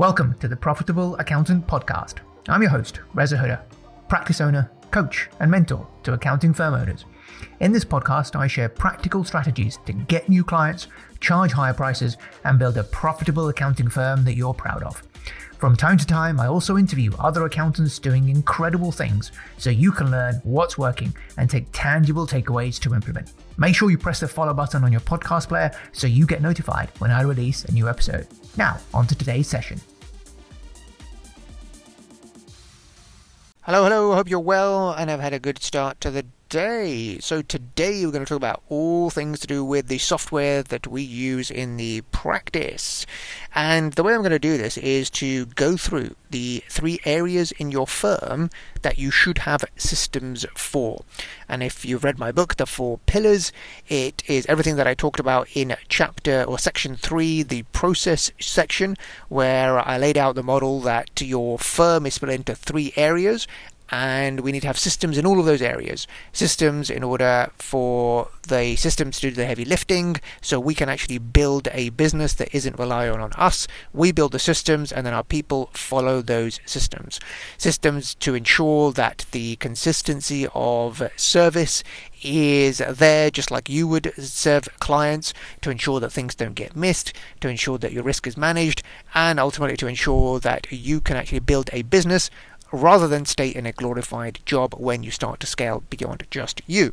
Welcome to the Profitable Accountant Podcast. I'm your host, Reza Huda, practice owner, coach, and mentor to accounting firm owners. In this podcast, I share practical strategies to get new clients, charge higher prices, and build a profitable accounting firm that you're proud of. From time to time, I also interview other accountants doing incredible things so you can learn what's working and take tangible takeaways to implement. Make sure you press the follow button on your podcast player so you get notified when I release a new episode. Now, on to today's session. Hello, hello, hope you're well and have had a good start to the day. So, today we're going to talk about all things to do with the software that we use in the practice. And the way I'm going to do this is to go through the three areas in your firm that you should have systems for. And if you've read my book, The Four Pillars, it is everything that I talked about in chapter or section three, the process section, where I laid out the model that your firm is split into three areas and we need to have systems in all of those areas. Systems in order for the systems to do the heavy lifting, so we can actually build a business that isn't relying on us. We build the systems, and then our people follow those systems. Systems to ensure that the consistency of service is there just like you would serve clients to ensure that things don't get missed, to ensure that your risk is managed, and ultimately to ensure that you can actually build a business rather than stay in a glorified job when you start to scale beyond just you.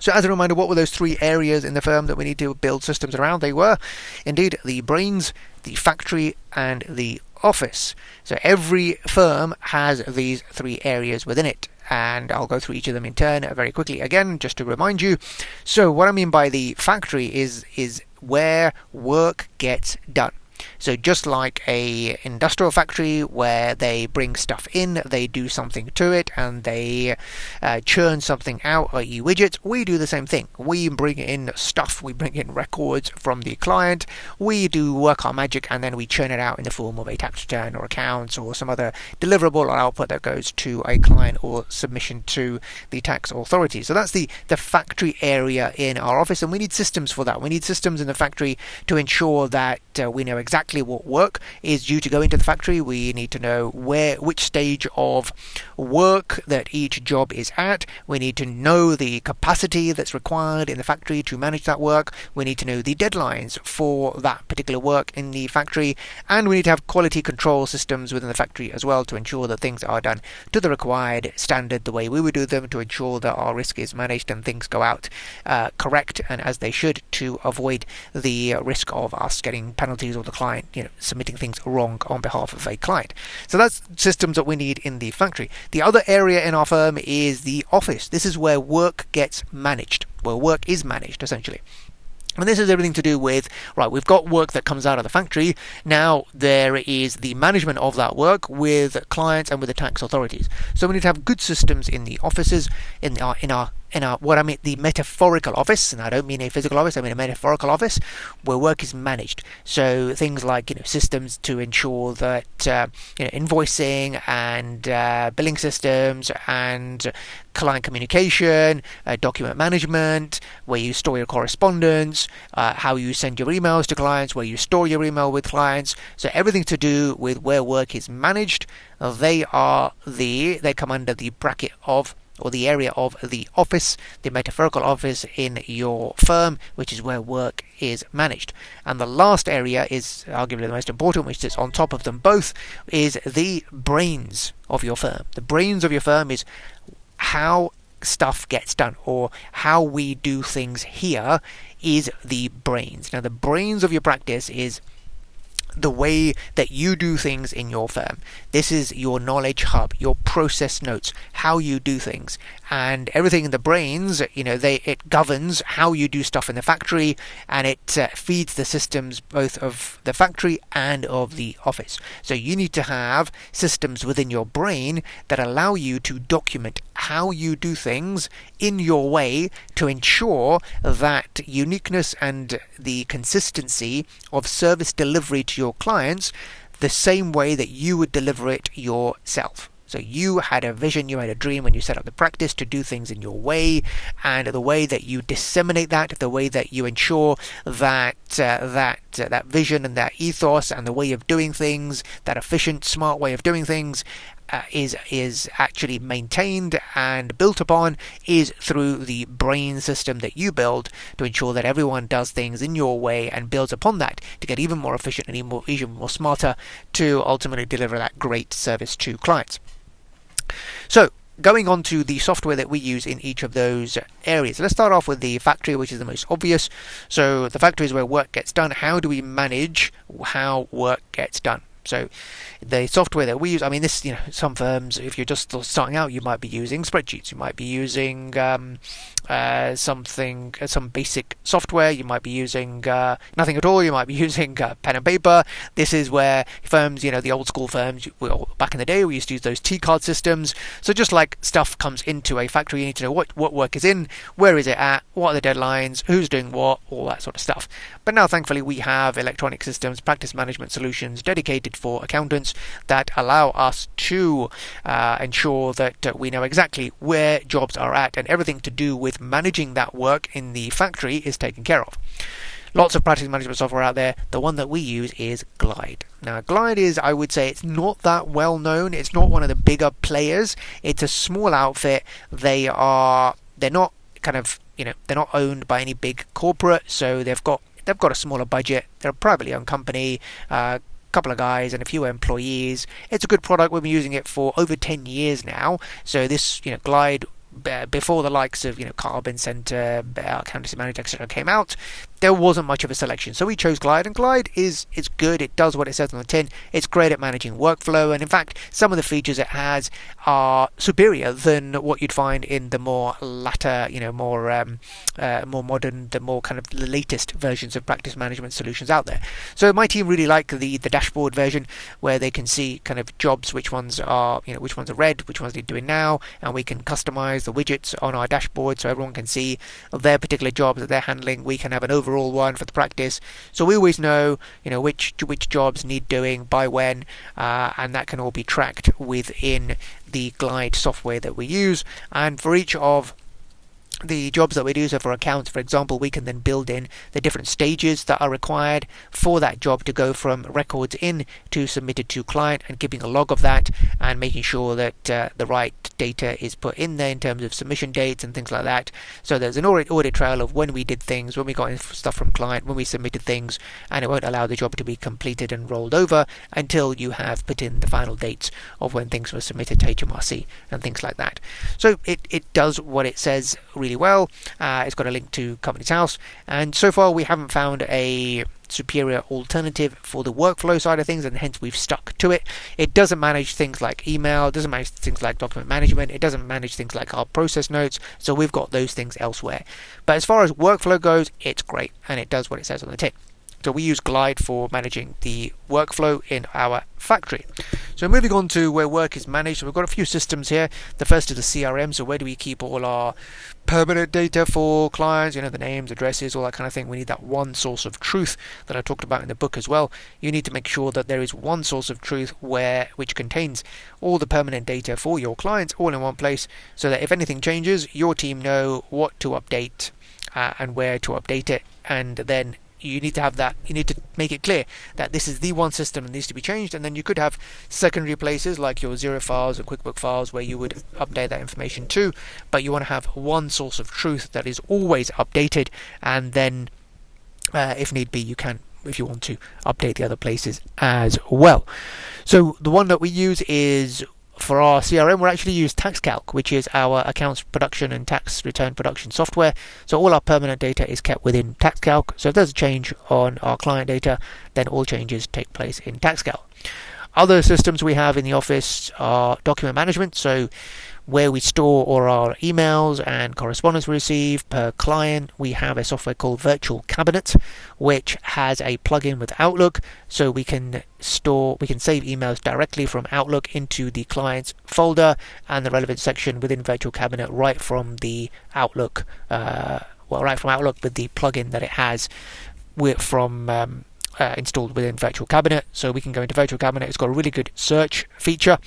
So, as a reminder, what were those three areas in the firm that we need to build systems around? They were indeed the brains, the factory, and the office. So, every firm has these three areas within it. And I'll go through each of them in turn very quickly again, just to remind you. So, what I mean by the factory is is where work gets done. So just like a industrial factory where they bring stuff in, they do something to it, and they uh, churn something out, i.e., widgets, we do the same thing. We bring in stuff, we bring in records from the client, we do work our magic, and then we churn it out in the form of a tax return or accounts or some other deliverable or output that goes to a client or submission to the tax authority. So that's the the factory area in our office, and we need systems for that. We need systems in the factory to ensure that uh, we know exactly exactly what work is due to go into the factory. We need to know where, which stage of work that each job is at. We need to know the capacity that's required in the factory to manage that work. We need to know the deadlines for that particular work in the factory, and we need to have quality control systems within the factory as well to ensure that things are done to the required standard, the way we would do them, to ensure that our risk is managed and things go out uh, correct and as they should to avoid the risk of us getting penalties or the client, you know, submitting things wrong on behalf of a client. So that's systems that we need in the factory. The other area in our firm is the office. This is where work gets managed, where work is managed essentially. And this has everything to do with, right, we've got work that comes out of the factory. Now there is the management of that work with clients and with the tax authorities. So we need to have good systems in the offices, in our, in our in a, what I mean the metaphorical office, and I don't mean a physical office, I mean a metaphorical office where work is managed. So things like you know systems to ensure that uh, you know invoicing and uh, billing systems and client communication, uh, document management, where you store your correspondence, uh, how you send your emails to clients, where you store your email with clients. So everything to do with where work is managed, they are the they come under the bracket of or the area of the office, the metaphorical office in your firm, which is where work is managed. And the last area is arguably the most important, which sits on top of them both, is the brains of your firm. The brains of your firm is how stuff gets done or how we do things here is the brains. Now, the brains of your practice is the way that you do things in your firm. This is your knowledge hub, your process notes, how you do things, and everything in the brains. You know, they it governs how you do stuff in the factory, and it uh, feeds the systems both of the factory and of the office. So you need to have systems within your brain that allow you to document how you do things in your way to ensure that uniqueness and the consistency of service delivery to your clients the same way that you would deliver it yourself. So you had a vision, you had a dream when you set up the practice to do things in your way, and the way that you disseminate that, the way that you ensure that uh, that uh, that vision and that ethos and the way of doing things, that efficient, smart way of doing things, uh, is is actually maintained and built upon is through the brain system that you build to ensure that everyone does things in your way and builds upon that to get even more efficient and even more, even more smarter to ultimately deliver that great service to clients. So going on to the software that we use in each of those areas. Let's start off with the factory, which is the most obvious. So the factory is where work gets done. How do we manage how work gets done? So the software that we use, I mean, this, you know, some firms, if you're just starting out, you might be using spreadsheets, you might be using um, uh, something, uh, some basic software, you might be using uh, nothing at all, you might be using uh, pen and paper. This is where firms, you know, the old school firms, well, back in the day, we used to use those T card systems. So just like stuff comes into a factory, you need to know what, what work is in, where is it at, what are the deadlines, who's doing what, all that sort of stuff. But now, thankfully, we have electronic systems, practice management solutions dedicated for accountants that allow us to ensure that we know exactly where jobs are at and everything to do with managing that work in the factory is taken care of. Lots of practice management software out there. The one that we use is Glide. Now, Glide is, I would say, it's not that well known. It's not one of the bigger players. It's a small outfit. They are, they're not kind of, you know, they're not owned by any big corporate, so they've got they've got a smaller budget. They're a privately owned company. Uh, couple of guys and a few employees. It's a good product. We've been using it for over 10 years now. So this, you know, Glide before the likes of you know Karbon Senta, Accountancy Manager, etc. came out, there wasn't much of a selection. So we chose Glide, and Glide is is good. It does what it says on the tin. It's great at managing workflow, and in fact, some of the features it has are superior than what you'd find in the more latter, you know, more um, uh, more modern, the more kind of the latest versions of practice management solutions out there. So my team really like the the dashboard version where they can see kind of jobs, which ones are you know which ones are red, which ones they're doing now, and we can customize the widgets on our dashboard so everyone can see their particular jobs that they're handling. We can have an overall overall one for the practice. So we always know, you know, which which jobs need doing by when, uh, and that can all be tracked within the Glide software that we use. And for each of the jobs that we do. So for accounts, for example, we can then build in the different stages that are required for that job to go from records in to submitted to client and keeping a log of that and making sure that uh, the right data is put in there in terms of submission dates and things like that. So there's an audit, audit trail of when we did things, when we got stuff from client, when we submitted things, and it won't allow the job to be completed and rolled over until you have put in the final dates of when things were submitted to HMRC and things like that. So it, it does what it says really really well. Uh, it's got a link to Companies House, and so far we haven't found a superior alternative for the workflow side of things, and hence we've stuck to it. It doesn't manage things like email, it doesn't manage things like document management, it doesn't manage things like our process notes, so we've got those things elsewhere. But as far as workflow goes, it's great, and it does what it says on the tin. So we use Glide for managing the workflow in our factory. So moving on to where work is managed, so we've got a few systems here. The first is the CRM, so where do we keep all our permanent data for clients, you know, the names, addresses, all that kind of thing. We need that one source of truth that I talked about in the book as well. You need to make sure that there is one source of truth where which contains all the permanent data for your clients all in one place so that if anything changes, your team know what to update uh, and where to update it and then you need to have that you need to make it clear that this is the one system that needs to be changed. And then you could have secondary places like your Xero files or quickbook files where you would update that information too. But you want to have one source of truth that is always updated. And then uh, if need be you can if you want to update the other places as well. So the one that we use is for our CRM, we actually use TaxCalc, which is our accounts production and tax return production software. So all our permanent data is kept within TaxCalc. So if there's a change on our client data, then all changes take place in TaxCalc. Other systems we have in the office are document management. So where we store all our emails and correspondence we receive per client. We have a software called Virtual Cabinet, which has a plugin with Outlook, so we can store, we can save emails directly from Outlook into the client's folder and the relevant section within Virtual Cabinet right from the Outlook, uh, well, right from Outlook with the plugin that it has from um, uh, installed within Virtual Cabinet. So we can go into Virtual Cabinet. It's got a really good search feature.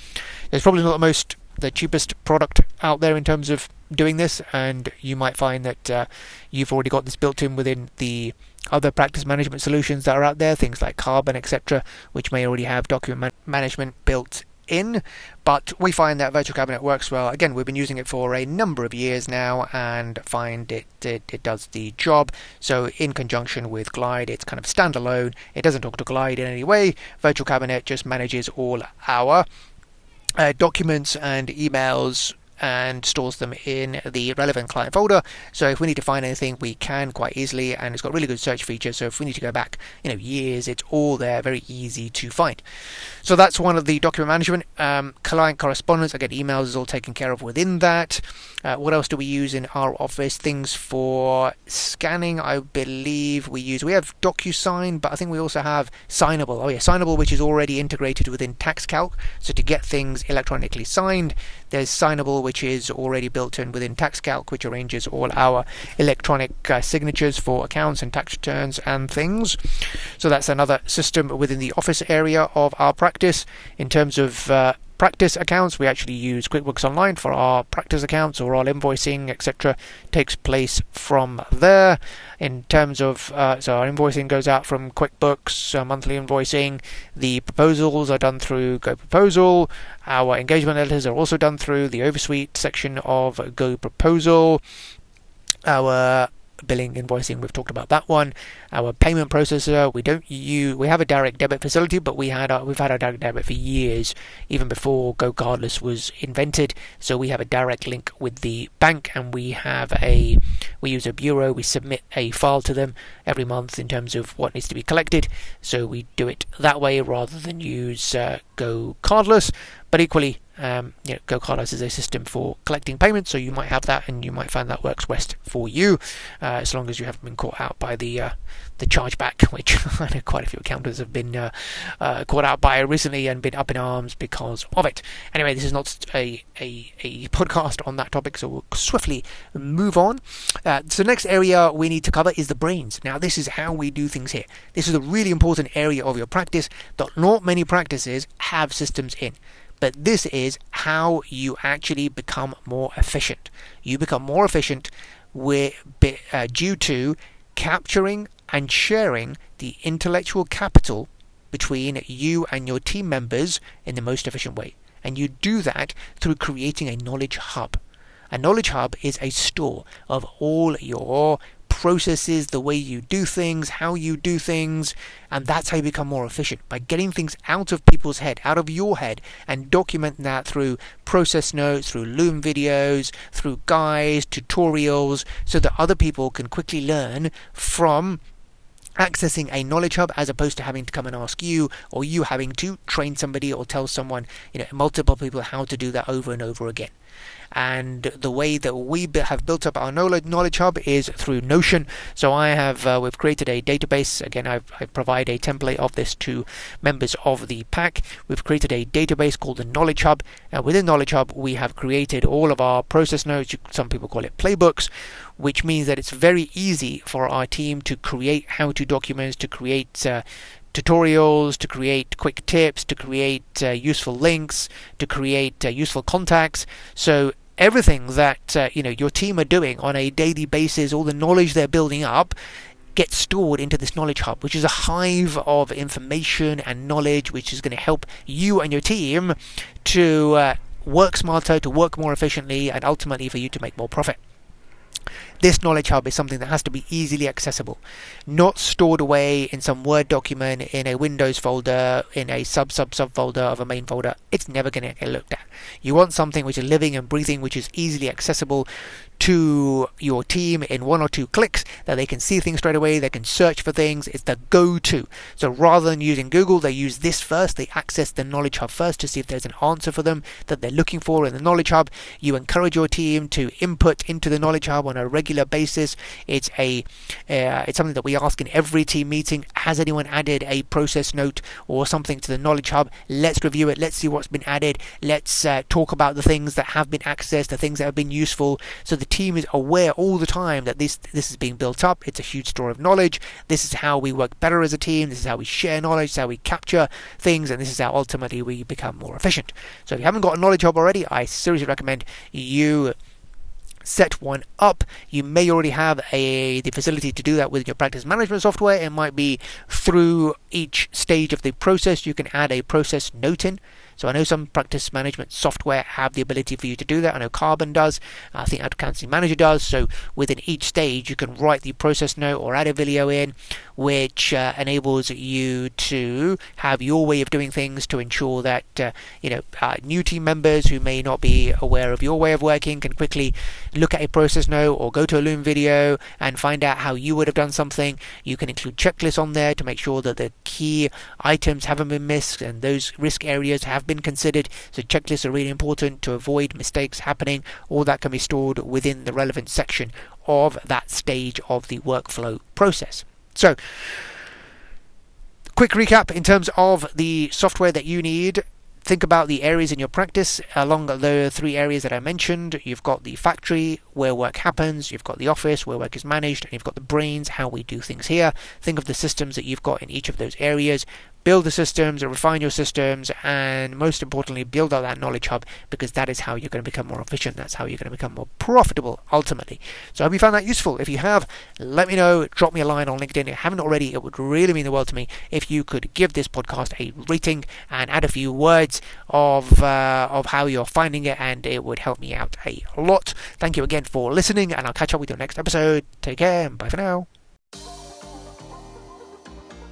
It's probably not the most the cheapest product out there in terms of doing this, and you might find that uh, you've already got this built in within the other practice management solutions that are out there, things like Karbon, etc., which may already have document man- management built in, but we find that Virtual Cabinet works well. Again, we've been using it for a number of years now and find it, it, it does the job. So, in conjunction with Glide, it's kind of standalone. It doesn't talk to Glide in any way. Virtual Cabinet just manages all our uh, documents and emails and stores them in the relevant client folder. So if we need to find anything, we can quite easily, and it's got really good search features. So if we need to go back, you know, years, it's all there, very easy to find. So that's one of the document management. Um, client correspondence, again, emails is all taken care of within that. Uh, what else do we use in our office? Things for scanning, I believe we use. We have DocuSign, but I think we also have Signable. Oh yeah, Signable, which is already integrated within TaxCalc. So to get things electronically signed, there's Signable, which is already built in within TaxCalc, which arranges all our electronic uh, signatures for accounts and tax returns and things. So that's another system within the office area of our practice. In terms of uh, practice accounts. We actually use QuickBooks Online for our practice accounts or all invoicing, etc. takes place from there. In terms of, uh, so our invoicing goes out from QuickBooks, uh, monthly invoicing. The proposals are done through GoProposal. Our engagement letters are also done through the Oversuite section of GoProposal. Our billing, invoicing, we've talked about that one. Our payment processor, we don't use, we have a direct debit facility, but we had our, we've had our direct debit for years, even before GoCardless was invented. So we have a direct link with the bank, and we have a, we use a bureau. We submit a file to them every month in terms of what needs to be collected. So we do it that way rather than use uh, GoCardless. But equally, um, you know, is a system for collecting payments, so you might have that, and you might find that works best for you, uh, as long as you haven't been caught out by the uh, the chargeback, which I know quite a few accountants have been uh, uh, caught out by recently and been up in arms because of it. Anyway, this is not a a, a podcast on that topic, so we'll swiftly move on. Uh, so next area we need to cover is the brains. Now, this is how we do things here. This is a really important area of your practice that not many practices have systems in but this is how you actually become more efficient. You become more efficient with, uh, due to capturing and sharing the intellectual capital between you and your team members in the most efficient way. And you do that through creating a knowledge hub. A knowledge hub is a store of all your processes, the way you do things, how you do things, and that's how you become more efficient by getting things out of people's head, out of your head, and document that through process notes, through Loom videos, through guides, tutorials, so that other people can quickly learn from accessing a knowledge hub as opposed to having to come and ask you or you having to train somebody or tell someone you know multiple people how to do that over and over again and the way that we have built up our knowledge hub is through Notion. So I have uh, we've created a database. Again, I've, i provide a template of this to members of the pack. We've created a database called the Knowledge Hub. And within Knowledge Hub, we have created all of our process notes. Some people call it playbooks, which means that it's very easy for our team to create how-to documents, to create uh, tutorials, to create quick tips, to create uh, useful links, to create uh, useful contacts. So everything that uh, you know your team are doing on a daily basis, all the knowledge they're building up, gets stored into this knowledge hub, which is a hive of information and knowledge, which is going to help you and your team to uh, work smarter, to work more efficiently, and ultimately for you to make more profit. This knowledge hub is something that has to be easily accessible, not stored away in some Word document, in a Windows folder, in a sub sub sub folder of a main folder. It's never going to get looked at. You want something which is living and breathing, which is easily accessible to your team in one or two clicks that they can see things straight away, they can search for things. It's the go to. So rather than using Google, they use this first. They access the Knowledge Hub first to see if there's an answer for them that they're looking for in the Knowledge Hub. You encourage your team to input into the Knowledge Hub on a regular basis. It's a uh, it's something that we ask in every team meeting. Has anyone added a process note or something to the Knowledge Hub? Let's review it. Let's see what's been added. Let's uh, talk about the things that have been accessed, the things that have been useful. So the team is aware all the time that this this is being built up. It's a huge store of knowledge. This is how we work better as a team. This is how we share knowledge. This is how we capture things, and this is how ultimately we become more efficient. So if you haven't got a knowledge hub already, I seriously recommend you set one up. You may already have a the facility to do that with your practice management software. It might be through each stage of the process. You can add a process note in. So I know some practice management software have the ability for you to do that. I know Karbon does. I think Accounting Manager does. So within each stage, you can write the process note or add a video in, which uh, enables you to have your way of doing things to ensure that uh, you know uh, new team members who may not be aware of your way of working can quickly look at a process note or go to a Loom video and find out how you would have done something. You can include checklists on there to make sure that the key items haven't been missed and those risk areas have been considered. So checklists are really important to avoid mistakes happening. All that can be stored within the relevant section of that stage of the workflow process. So, quick recap in terms of the software that you need think about the areas in your practice along the three areas that I mentioned. You've got the factory where work happens, you've got the office where work is managed, and you've got the brains, how we do things here. Think of the systems that you've got in each of those areas build the systems, and refine your systems, and most importantly, build out that knowledge hub because that is how you're going to become more efficient. That's how you're going to become more profitable ultimately. So I hope you found that useful. If you have, let me know. Drop me a line on LinkedIn. If you haven't already, it would really mean the world to me if you could give this podcast a rating and add a few words of uh, of how you're finding it, and it would help me out a lot. Thank you again for listening, and I'll catch up with you next episode. Take care. Bye for now.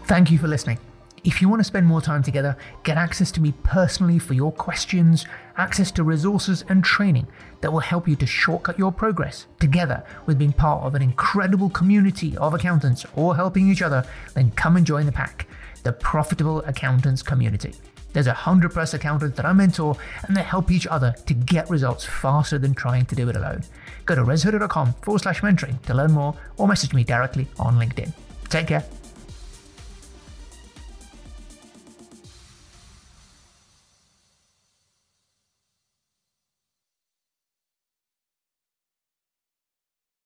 Thank you for listening. If you want to spend more time together, get access to me personally for your questions, access to resources and training that will help you to shortcut your progress together with being part of an incredible community of accountants all helping each other, then come and join the pack, the Profitable Accountants Community. There's a hundred plus accountants that I mentor and they help each other to get results faster than trying to do it alone. Go to rezahuda.com forward slash mentoring to learn more or message me directly on LinkedIn. Take care.